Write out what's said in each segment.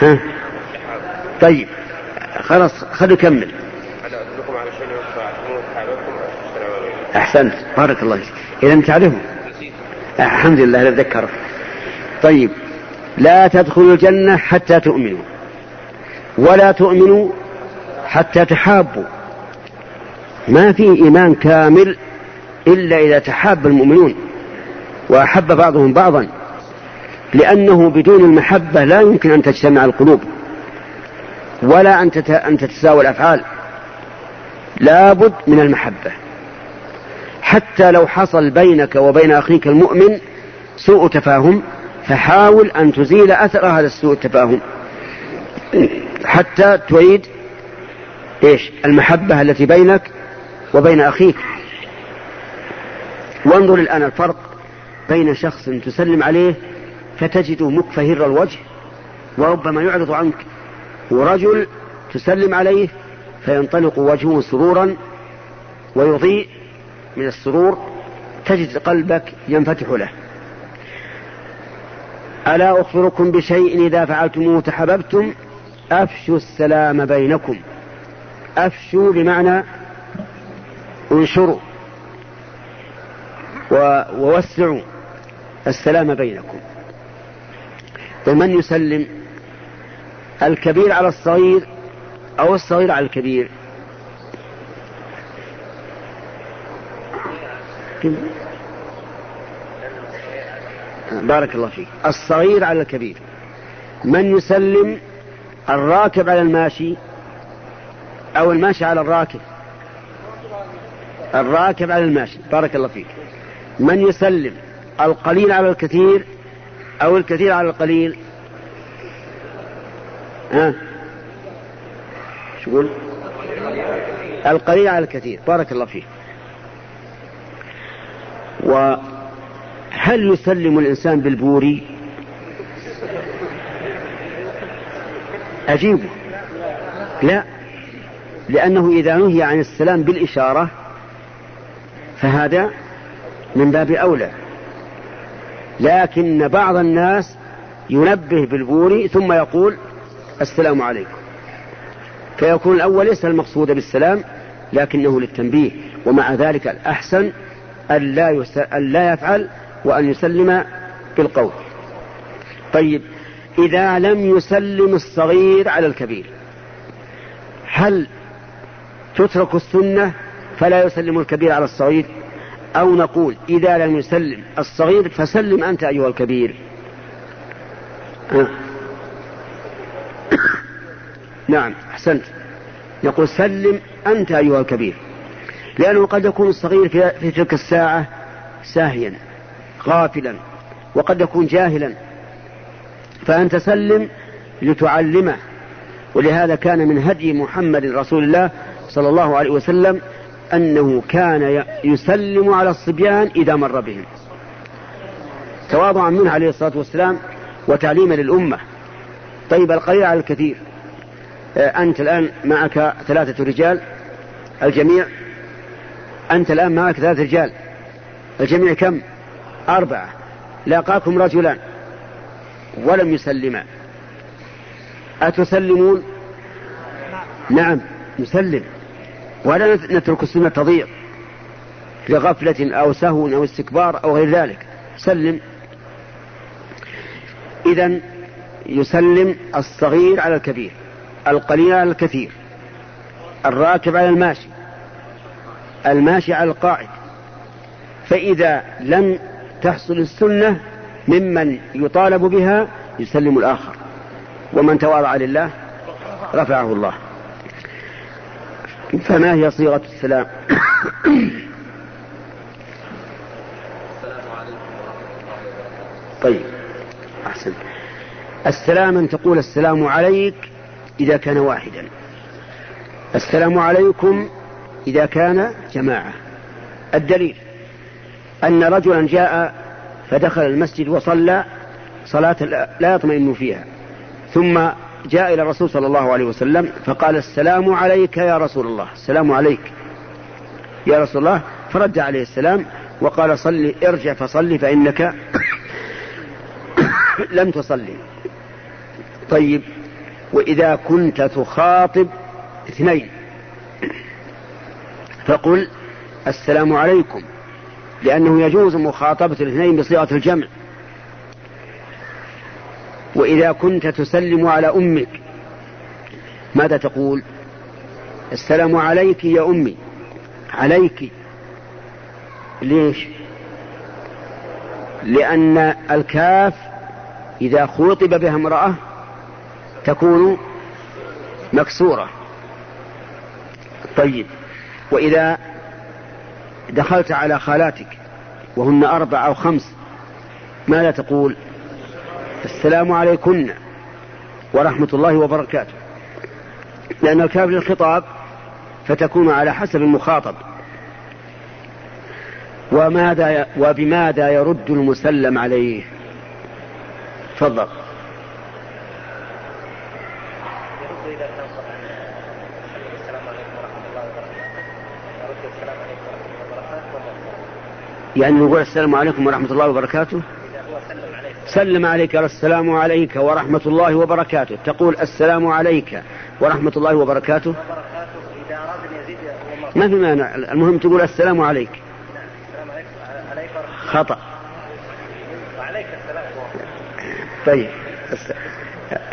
ها؟ طيب خلاص خلوا يكمل. أحسنت. بارك الله فيك. إذا تعرفه الحمد لله لا ذكره طيب لا تدخلوا الجنة حتى تؤمنوا. ولا تؤمنوا حتى تحابوا. ما في إيمان كامل إلا إذا تحاب المؤمنون وأحب بعضهم بعضا. لأنه بدون المحبة لا يمكن أن تجتمع القلوب ولا أن تتساوى الأفعال. لابد من المحبة. حتى لو حصل بينك وبين أخيك المؤمن سوء تفاهم فحاول أن تزيل أثر هذا السوء التفاهم. حتى تعيد إيش؟ المحبة التي بينك وبين أخيك. وانظر الآن الفرق بين شخص تسلم عليه فتجده مكفهر الوجه وربما يعرض عنك. ورجل تسلم عليه فينطلق وجهه سرورا ويضيء من السرور تجد قلبك ينفتح له. ألا أخبركم بشيء إذا فعلتموه تحببتم؟ أفشوا السلام بينكم. أفشوا بمعنى انشروا ووسعوا السلام بينكم. ومن يسلم؟ الكبير على الصغير أو الصغير على الكبير؟ بارك الله فيك. الصغير على الكبير. من يسلم؟ الراكب على الماشي أو الماشي على الراكب؟ الراكب على الماشي. بارك الله فيك. من يسلم؟ القليل على الكثير أو الكثير على القليل. ها؟ شو يقول؟ القليل على الكثير بارك الله فيك. وهل يسلم الإنسان بالبوري؟ أجيبه. لا لأنه إذا نهي عن السلام بالإشارة فهذا من باب أولى. لكن بعض الناس ينبه بالبوري ثم يقول السلام عليكم فيكون الأول ليس المقصود بالسلام لكنه للتنبيه ومع ذلك الأحسن ألا. ألا يفعل وأن يسلم بالقول طيب إذا لم يسلم الصغير على الكبير هل تترك السنة فلا يسلم الكبير على الصغير أو نقول إذا لم يسلم الصغير فسلم أنت أيها الكبير. أه. نعم أحسنت. يقول سلم أنت أيها الكبير. لأنه قد يكون الصغير في تلك الساعة ساهيا غافلا وقد يكون جاهلا. فأنت سلم لتعلمه ولهذا كان من هدي محمد رسول الله صلى الله عليه وسلم أنه كان يسلم على الصبيان إذا مر بهم. تواضعا منه عليه الصلاة والسلام وتعليما للأمة. طيب القليل على الكثير. آه، أنت الآن معك ثلاثة رجال. الجميع أنت الآن معك ثلاثة رجال. الجميع كم؟ أربعة. لاقاكم رجلان. ولم يسلما. أتسلمون؟ نعم نسلم. ولا نترك السنة تضيع لغفلة أو سهو أو استكبار أو غير ذلك. سلم. إذا يسلم الصغير على الكبير القليل على الكثير الراكب على الماشي الماشي على القاعد. فإذا لم تحصل السنة ممن يطالب بها يسلم الآخر. ومن تواضع لله رفعه الله. فما هي صيغة السلام؟ طيب أحسن السلام أن تقول السلام عليك إذا كان واحدا. السلام عليكم إذا كان جماعة. الدليل أن رجلا جاء فدخل المسجد وصلى صلاة لا يطمئن فيها. ثم جاء إلى الرسول صلى الله عليه وسلم فقال السلام عليك يا رسول الله. السلام عليك يا رسول الله. فرد عليه السلام وقال صلي ارجع فصلي فإنك لم تصلي. طيب وإذا كنت تخاطب اثنين فقل السلام عليكم لأنه يجوز مخاطبة الاثنين بصيغة الجمع. وإذا كنت تسلم على أمك ماذا تقول؟ السلام عليك يا أمي. عليك. ليش؟ لأن الكاف إذا خوطب بها امرأة تكون مكسورة. طيب وإذا دخلت على خالاتك وهن أربع أو خمس ماذا تقول؟ السلام عليكن ورحمة الله وبركاته. لأن الكاف للخطاب فتكون على حسب المخاطب. وماذا وبماذا يرد المسلم عليه؟ تفضل. يعني نقول السلام عليكم ورحمة الله وبركاته؟ سلم عليك السلام عليك ورحمة الله وبركاته. تقول السلام عليك ورحمة الله وبركاته. ما في مانع. المهم تقول السلام عليك. خطأ. وعليك السلام طيب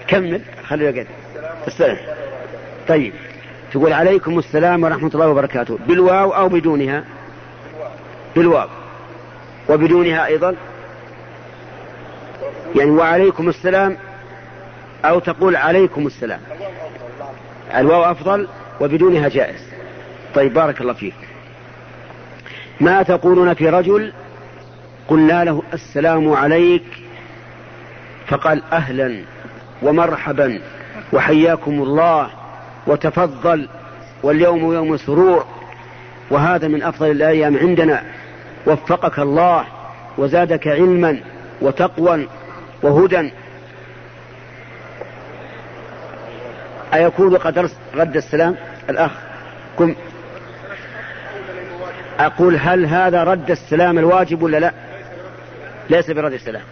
كمل. خلي يقعد. السلام. طيب. تقول عليكم السلام ورحمة الله وبركاته. بالواو أو بدونها؟ بالواو. وبدونها أيضا؟ يعني وعليكم السلام أو تقول عليكم السلام. الواو أفضل وبدونها جائز. طيب بارك الله فيك. ما تقولون في رجل قلنا له السلام عليك فقال أهلا ومرحبا وحياكم الله وتفضل واليوم يوم سرور وهذا من أفضل الأيام عندنا. وفقك الله وزادك علما وتقوى وهدى. أيكون قد رد السلام الأخ كم أقول هل هذا رد السلام الواجب ولا لا؟ ليس برد السلام.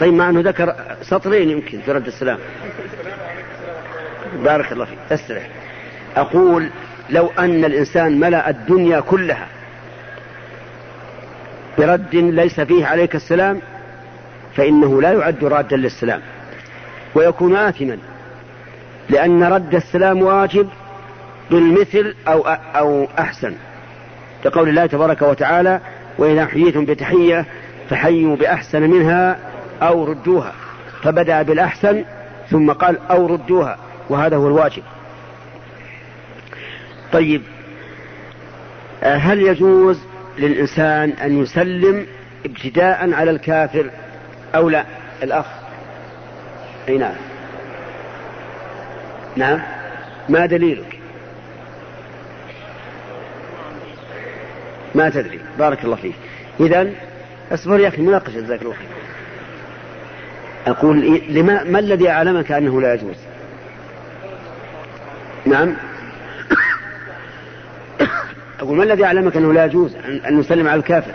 طيب مع أنه ذكر سطرين يمكن في رد السلام. بارك الله فيك. استرح أقول لو أن الإنسان ملأ الدنيا كلها برد ليس فيه عليك السلام فإنه لا يعد رادا للسلام ويكون آثما لأن رد السلام واجب بالمثل أو أو أحسن كقول الله تبارك وتعالى وإذا حييتم بتحية فحيوا بأحسن منها أو ردوها فبدأ بالأحسن ثم قال أو ردوها وهذا هو الواجب. طيب آه، هل يجوز للإنسان أن يسلم ابتداء على الكافر أو لا؟ الأخ. أي نعم. نعم. ما دليلك؟ ما تدري. بارك الله فيك. إذا اصبر يا أخي مناقشة. جزاك الله خير. أقول لما ما الذي أعلمك أنه لا يجوز؟ نعم. أقول ما الذي أعلمك أنه لا يجوز؟ أن نسلم على الكافر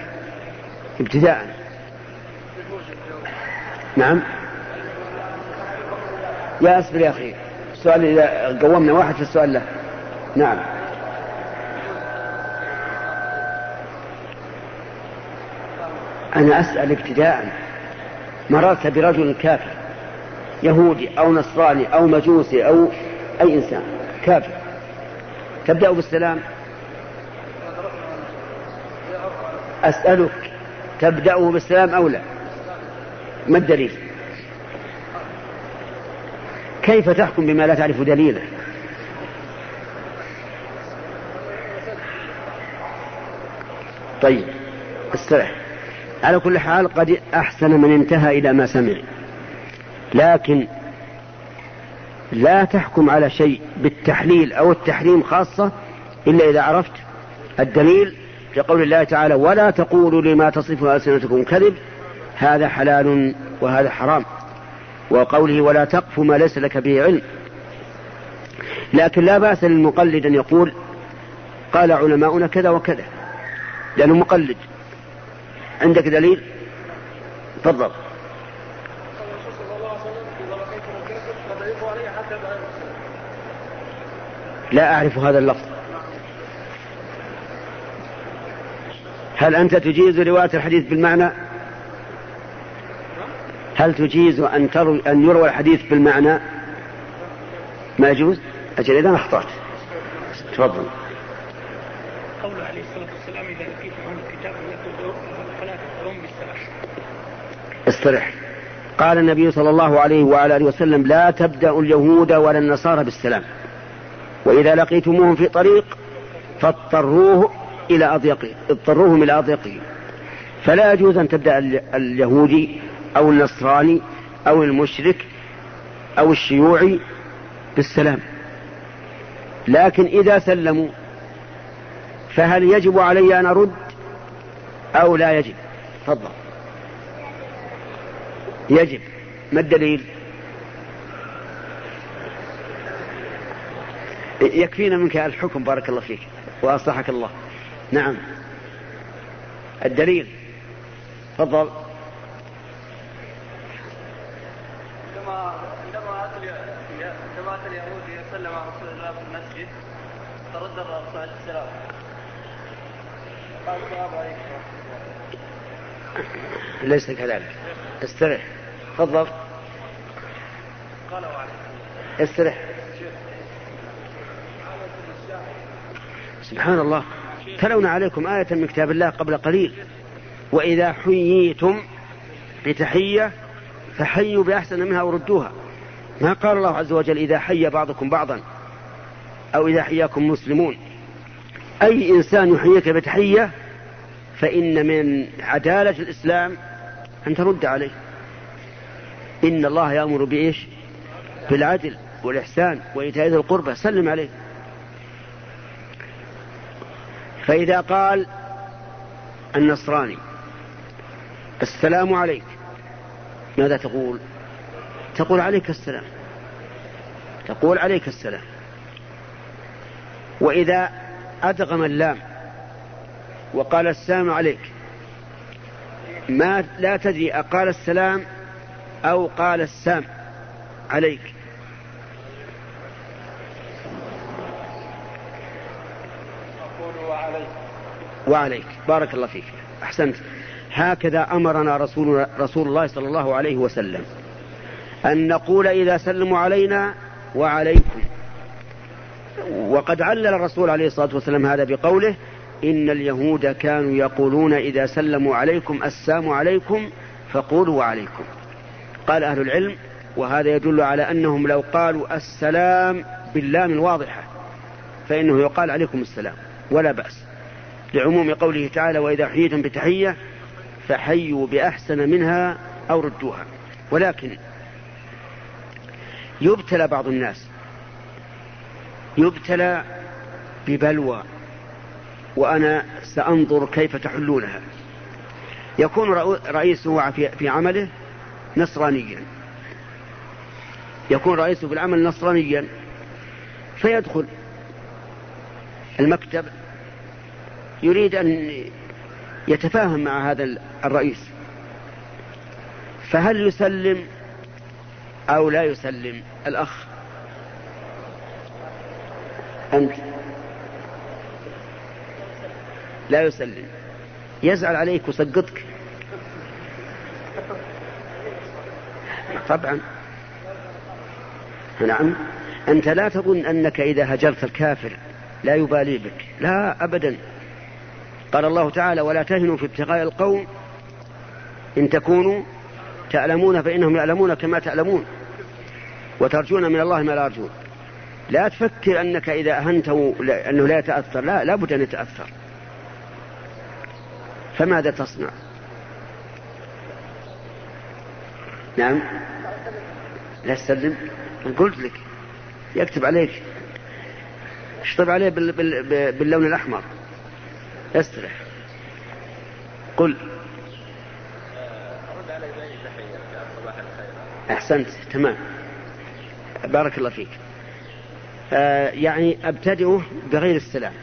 ابتداء. نعم. يا أصبر يا أخي السؤال إذا قومنا واحد في السؤال له. نعم. أنا أسأل ابتداء مررت برجل كافر يهودي أو نصراني أو مجوسي أو أي إنسان كافر. تبدأ بالسلام؟ أسألك تبدأه بالسلام أو لا؟ ما الدليل؟ كيف تحكم بما لا تعرف دليله؟ طيب استرح. على كل حال قد أحسن من انتهى إلى ما سمع. لكن لا تحكم على شيء بالتحليل أو التحريم خاصة إلا إذا عرفت الدليل في قول الله تعالى ولا تقولوا لما تصف ألسنتكم كذب هذا حلال وهذا حرام. وقوله ولا تقف ما ليس لك به علم. لكن لا بأس للمقلد أن يقول قال علماؤنا كذا وكذا. لأنه مقلد. عندك دليل؟ تفضل. لا أعرف هذا اللفظ. هل أنت تجيز رواية الحديث بالمعنى؟ هل تجيز أن, ترو أن يروى الحديث بالمعنى؟ ما يجوز؟ أجل إذا أخطأت. تفضل. قول عليه الصلاة والسلام إذا فلا استرح. قال النبي صلى الله عليه وعلى آله وسلم لا تبدأ اليهود ولا النصارى بالسلام. وإذا لقيتموهم في طريق فاضطروه إلى أضيقه اضطروهم إلى أضيقه فلا يجوز أن تبدأ اليهودي أو النصراني أو المشرك أو الشيوعي بالسلام. لكن إذا سلموا فهل يجب علي أن أرد أو لا يجب؟ تفضل. يجب. ما الدليل؟ يكفينا منك الحكم بارك الله فيك وأصلحك الله. نعم. الدليل. تفضل. عندما عندما أتى اليهود يسلم على رسول الله في المسجد تردد الرسول عليه السلام قال السلام عليكم. ليس كذلك. استرح. تفضل. قال وعليكم. استرح. سبحان الله. تلونا عليكم آية من كتاب الله قبل قليل. وإذا حييتم بتحية فحيوا بأحسن منها وردوها. ما قال الله عز وجل إذا حي بعضكم بعضا أو إذا حياكم مسلمون. أي إنسان يحييك بتحية فإن من عدالة الإسلام أن ترد عليه. إن الله يأمر بإيش؟ بالعدل والإحسان وإيتاء ذي القربى. سلم عليه. فإذا قال النصراني السلام عليك. ماذا تقول؟ تقول عليك السلام. تقول عليك السلام. وإذا أدغم اللام وقال السلام عليك ما لا تدري أقال السلام أو قال السام عليك. وعليك. بارك الله فيك. أحسنت. هكذا أمرنا رسول, رسول الله صلى الله عليه وسلم. أن نقول إذا سلموا علينا وعليكم. وقد علل الرسول عليه الصلاة والسلام هذا بقوله إن اليهود كانوا يقولون إذا سلموا عليكم السام عليكم فقولوا وعليكم. قال أهل العلم وهذا يدل على أنهم لو قالوا السلام باللام الواضحة فإنه يقال عليكم السلام ولا بأس. لعموم قوله تعالى وإذا حييتم بتحية فحيوا بأحسن منها أو ردوها. ولكن يبتلى بعض الناس. يبتلى ببلوى. وأنا سأنظر كيف تحلونها. يكون رئيسه في عمله نصرانيا. يكون رئيسه في العمل نصرانيا. فيدخل المكتب. يريد أن يتفاهم مع هذا الرئيس. فهل يسلم أو لا يسلم؟ الأخ. أنت. لا يسلم. يزعل عليك وسقطك. طبعا. نعم. أنت لا تظن أنك إذا هجرت الكافر لا يبالي بك. لا أبدا. قال الله تعالى ولا تهنوا في ابتغاء القوم إن تكونوا تعلمون فإنهم يعلمون كما تعلمون وترجون من الله ما لا يرجون. لا تفكر أنك إذا أهنته أنه لا يتأثر لا لابد أن يتأثر. فماذا تصنع؟ نعم. لا تسلم. قلت لك. يكتب عليك. اشطب عليه باللون الأحمر. استرح قل. أحسنت. تمام. بارك الله فيك. آه يعني أبتدئه بغير السلام.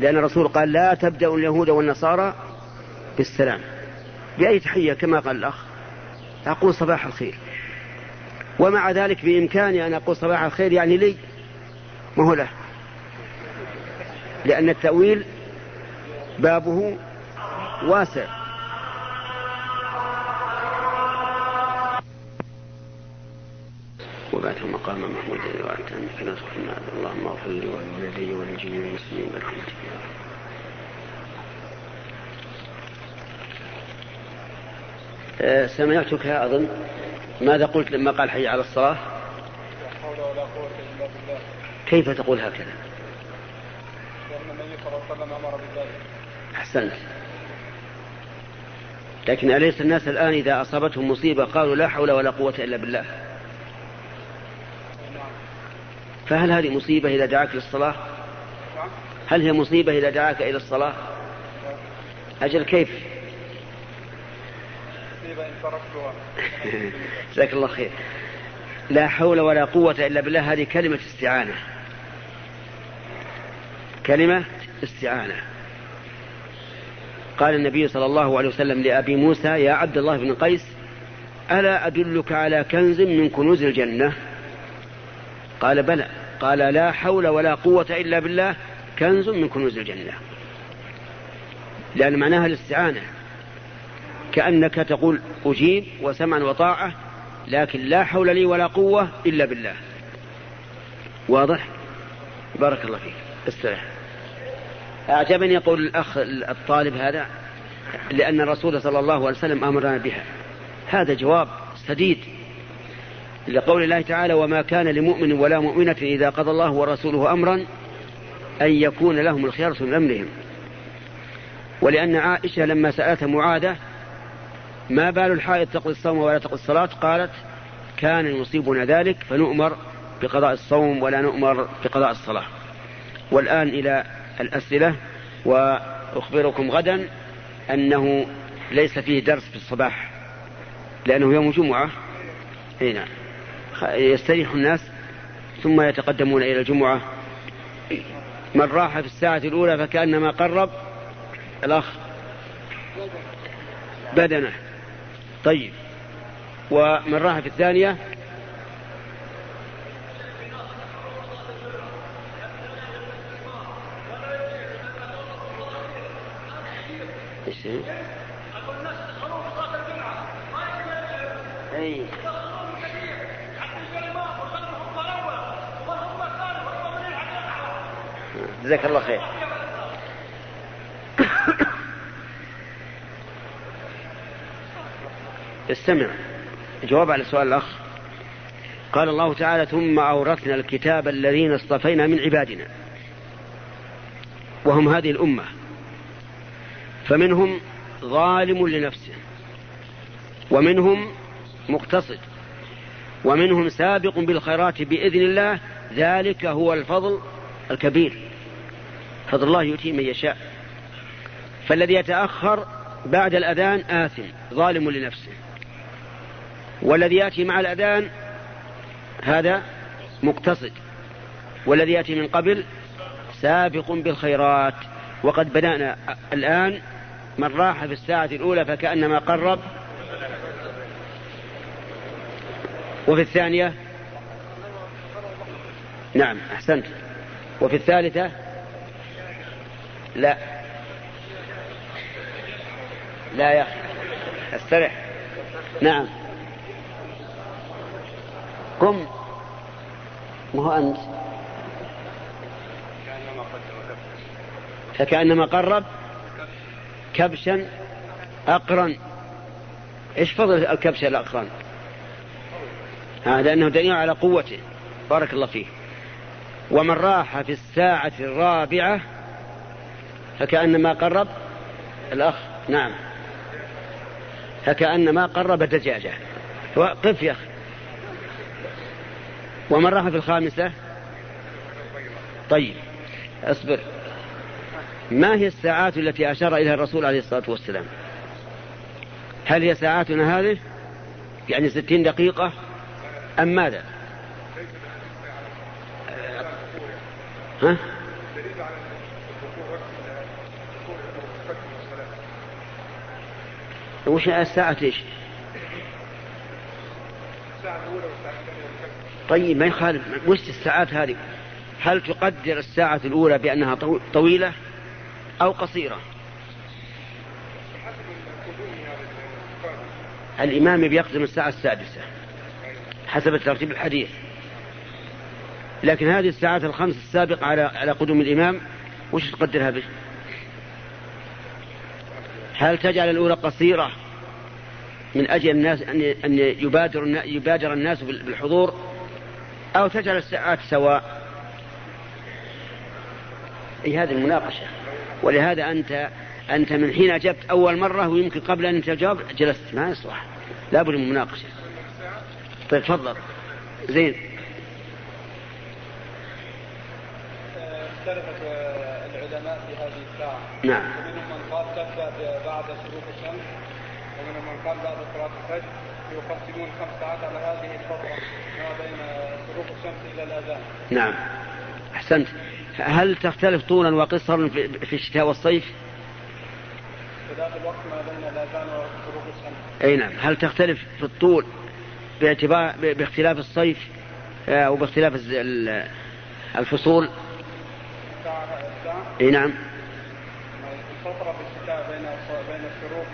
لأن الرسول قال لا تبدأ اليهود والنصارى بالسلام. بأي تحية؟ كما قال الأخ. أقول صباح الخير. ومع ذلك بإمكاني أن أقول صباح الخير يعني لي. ما هو له. لأن التأويل بابه واسع. وبعث مقام محمود وأنت أنك لا اللهم اغفر لي ولوالدي وللجميع المسلمين برحمتك يا رب. آه، سمعتك أظن. ماذا قلت لما قال حي على الصلاة؟ كيف تقول هكذا؟ لأن النبي صلى الله عليه وسلم أمر بذلك. أحسنت. لكن أليس الناس الآن إذا أصابتهم مصيبة قالوا لا حول ولا قوة إلا بالله؟ فهل هذه مصيبة إذا دعاك للصلاة؟ هل هي مصيبة إذا دعاك إلى الصلاة؟ أجل كيف؟ جزاك الله خير. لا حول ولا قوة إلا بالله هذه كلمة استعانة. كلمة استعانة. قال النبي صلى الله عليه وسلم لأبي موسى يا عبد الله بن قيس ألا أدلك على كنز من كنوز الجنة؟ قال بلى. قال لا حول ولا قوة إلا بالله كنز من كنوز الجنة. لأن معناها الاستعانة. كأنك تقول أجيب وسمعا وطاعة لكن لا حول لي ولا قوة إلا بالله. واضح؟ بارك الله فيك. استرح أعجبني يقول الأخ الطالب هذا لأن الرسول صلى الله عليه وسلم أمرنا بها. هذا جواب سديد. لقول الله تعالى وما كان لمؤمن ولا مؤمنة إذا قضى الله ورسوله أمرا أن يكون لهم الخيرة من أمرهم. ولأن عائشة لما سألت معاذة ما بال الحائض تقضي الصوم ولا تقضي الصلاة؟ قالت كان يصيبنا ذلك فنؤمر بقضاء الصوم ولا نؤمر بقضاء الصلاة. والآن إلى الأسئلة وأخبركم غدا أنه ليس فيه درس في الصباح لأنه يوم جمعة. هنا نعم. يستريح الناس ثم يتقدمون إلى الجمعة. من راح في الساعة الأولى فكأنما قرب الأخ. بدنه. طيب. ومن راح في الثانية إيش اي جزاك الله خير. استمع. جواب على سؤال الأخ. قال الله تعالى ثم أورثنا الكتاب الذين اصطفينا من عبادنا. وهم هذه الأمة. فمنهم ظالم لنفسه ومنهم مقتصد ومنهم سابق بالخيرات بإذن الله ذلك هو الفضل الكبير. فضل الله يؤتي من يشاء. فالذي يتأخر بعد الأذان آثم ظالم لنفسه. والذي يأتي مع الأذان هذا مقتصد. والذي يأتي من قبل سابق بالخيرات. وقد بدأنا الآن من راح في الساعة الأولى فكأنما قرب. وفي الثانية؟ نعم أحسنت. وفي الثالثة؟ لا. لا يا أخي أسترح. نعم. قم. ما هو أنت؟ فكأنما قرب. كبشا أقرا إيش فضل الكبش الأقران؟ هذا أنه دليل على قوته. بارك الله فيه ومن راح في الساعة الرابعة فكأنما قرب الأخ نعم. فكأنما قرب دجاجة قف يا أخي. ومن راح في الخامسة؟ طيب اصبر. ما هي الساعات التي أشار إليها الرسول عليه الصلاة والسلام؟ هل هي ساعاتنا هذه؟ يعني ستين دقيقة؟ أم ماذا؟ ها؟ وش الساعة إيش؟ طيب ما يخالف وش الساعات هذه؟ هل تقدر الساعة الأولى بأنها طويلة؟ أو قصيرة. الإمام بيقدم الساعة السادسة حسب ترتيب الحديث. لكن هذه الساعات الخمس السابقة على على قدوم الإمام وش تقدرها به؟ هل تجعل الأولى قصيرة من أجل الناس أن أن يبادر يبادر الناس بالحضور أو تجعل الساعات سواء؟ أي هذه المناقشة. ولهذا أنت أنت من حين أجبت أول مرة ويمكن قبل أن تجاوب جلست. ما يصلح. لابد من مناقشة. طيب تفضل. زين. اختلفت العلماء في هذه الساعة. نعم. ومنهم من قال تبدأ بعد شروق الشمس ومنهم من قال بعد صلاة الفجر. يقسمون خمس ساعات على هذه الفترة ما بين شروق الشمس إلى الأذان. نعم. أحسنت. هل تختلف طولا وقصرا في الشتاء والصيف؟ الوقت ما بين الأذان وشروق الشمس. أي نعم. هل تختلف في الطول باعتبار باختلاف الصيف أو باختلاف الفصول؟ أي نعم. الفترة في الشتاء بين بين الشروق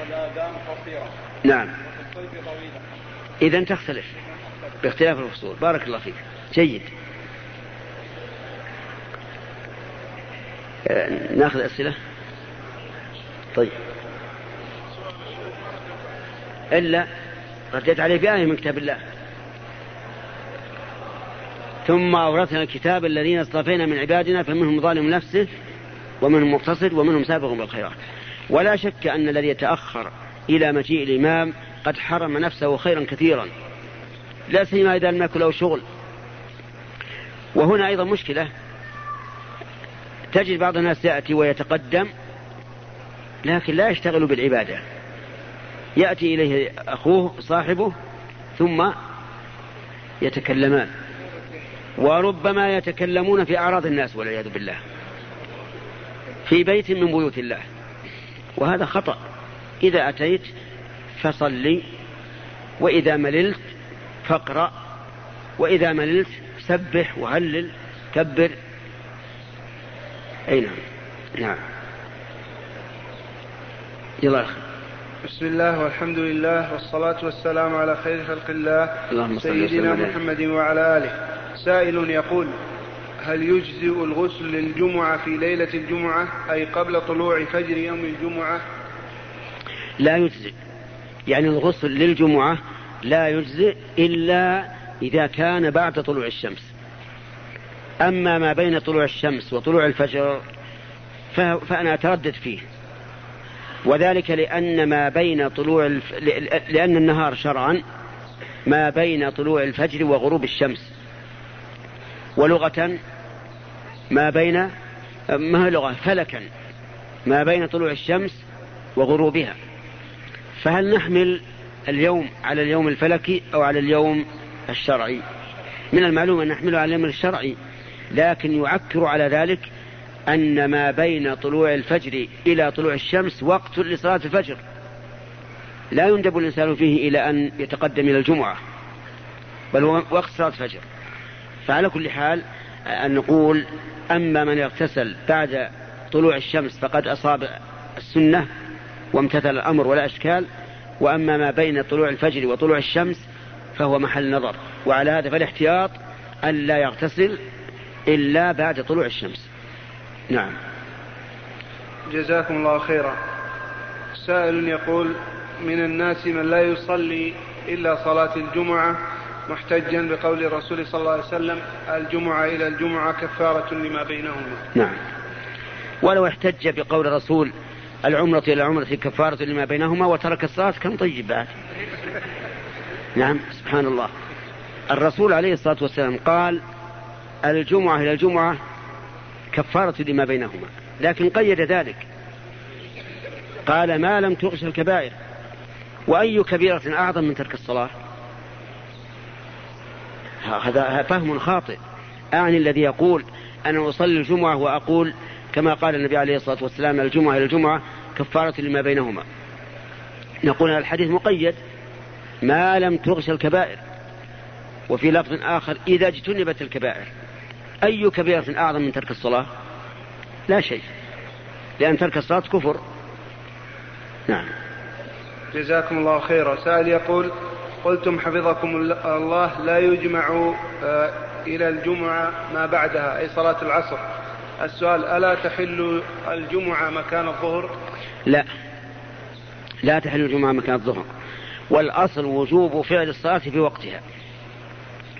والآذان قصيرة. نعم. وفي الصيف طويلة. إذا تختلف باختلاف الفصول. بارك الله فيك. جيد. ناخذ أسئلة؟ طيب. إلا رديت عليه بآية من كتاب الله. ثم أورثنا الكتاب الذين اصطفينا من عبادنا فمنهم ظالم نفسه ومنهم مقتصد ومنهم سابق بالخيرات. ولا شك أن الذي يتأخر إلى مجيء الإمام قد حرم نفسه خيرا كثيرا. لا سيما إذا لم يكن له شغل. وهنا أيضا مشكلة. تجد بعض الناس يأتي ويتقدم لكن لا يشتغل بالعبادة. يأتي إليه أخوه صاحبه ثم يتكلمان. وربما يتكلمون في أعراض الناس والعياذ بالله. في بيت من بيوت الله. وهذا خطأ. إذا أتيت فصلي وإذا مللت فاقرأ وإذا مللت سبح وهلل كبر. أي نعم. نعم. يلا أخي. بسم الله والحمد لله والصلاة والسلام على خير خلق الله سيدنا محمد وعلى آله. سائل يقول هل يجزئ الغسل للجمعة في ليلة الجمعة أي قبل طلوع فجر يوم الجمعة؟ لا يجزئ. يعني الغسل للجمعة لا يجزئ إلا إذا كان بعد طلوع الشمس. أما ما بين طلوع الشمس وطلوع الفجر فأنا أتردد فيه. وذلك لأن ما بين طلوع الف... لأن النهار شرعا ما بين طلوع الفجر وغروب الشمس. ولغة ما بين ما هي لغة؟ فلكا. ما بين طلوع الشمس وغروبها. فهل نحمل اليوم على اليوم الفلكي أو على اليوم الشرعي؟ من المعلوم أن نحمله على اليوم الشرعي. لكن يعكر على ذلك أن ما بين طلوع الفجر إلى طلوع الشمس وقت لصلاة الفجر. لا يندب الإنسان فيه إلى أن يتقدم إلى الجمعة بل هو وقت صلاة الفجر. فعلى كل حال أن نقول أما من اغتسل بعد طلوع الشمس فقد أصاب السنة وامتثل الأمر ولا أشكال وأما ما بين طلوع الفجر وطلوع الشمس فهو محل نظر. وعلى هذا فالاحتياط أن لا يغتسل إلا بعد طلوع الشمس. نعم. جزاكم الله خيرا. سائل يقول من الناس من لا يصلي إلا صلاة الجمعة محتجا بقول الرسول صلى الله عليه وسلم الجمعة إلى الجمعة كفارة لما بينهما. نعم. ولو احتج بقول الرسول العمرة إلى العمرة كفارة لما بينهما وترك الصلاة كم طيب بعد؟ نعم سبحان الله. الرسول عليه الصلاة والسلام قال الجمعة إلى الجمعة كفارة لما بينهما لكن قيد ذلك. قال ما لم تغش الكبائر وأي كبيرة أعظم من ترك الصلاة؟ هذا فهم خاطئ. أعني الذي يقول أنا أصلي الجمعة وأقول كما قال النبي عليه الصلاة والسلام الجمعة إلى الجمعة كفارة لما بينهما. نقول الحديث مقيد. ما لم تغش الكبائر. وفي لفظ آخر إذا اجتنبت الكبائر. أي كبيرة أعظم من ترك الصلاة؟ لا شيء. لأن ترك الصلاة كفر. نعم. جزاكم الله خيرا. سائل يقول قلتم حفظكم الله لا يجمع آه، إلى الجمعة ما بعدها أي صلاة العصر. السؤال ألا تحل الجمعة مكان الظهر؟ لا. لا تحل الجمعة مكان الظهر. والأصل وجوب فعل الصلاة في وقتها.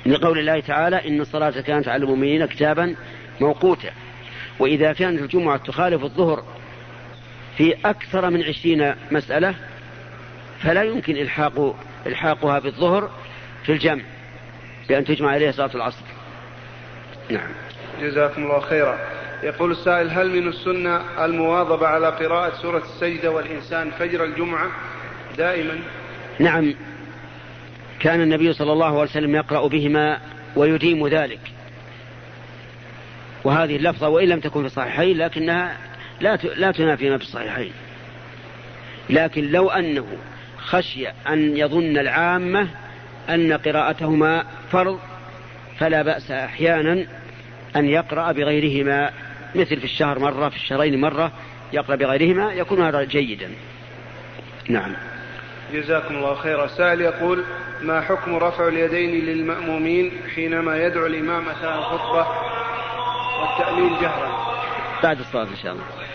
لقول الله تعالى إن الصلاة كانت على المؤمنين كتابا موقوتا. وإذا كانت الجمعة تخالف الظهر في أكثر من عشرين مسألة فلا يمكن إلحاق إلحاقها بالظهر في الجمع بأن تجمع عليها صلاة العصر. نعم. جزاكم الله خيرا. يقول السائل هل من السنة المواظبة على قراءة سورة السجدة والإنسان فجر الجمعة دائما؟ نعم. كان النبي صلى الله عليه وسلم يقرأ بهما ويديم ذلك. وهذه اللفظة وإن لم تكن في الصحيحين لكنها لا لا تنافي ما في الصحيحين. لكن لو أنه خشي أن يظن العامة أن قراءتهما فرض فلا بأس أحيانا أن يقرأ بغيرهما. مثل في الشهر مرة في الشهرين مرة يقرأ بغيرهما يكون هذا جيدا. نعم. جزاكم الله خيرا. سائل يقول ما حكم رفع اليدين للمأمومين حينما يدعو الإمام أثناء الخطبة والتأمين جهرا؟ بعد الصلاة إن شاء الله.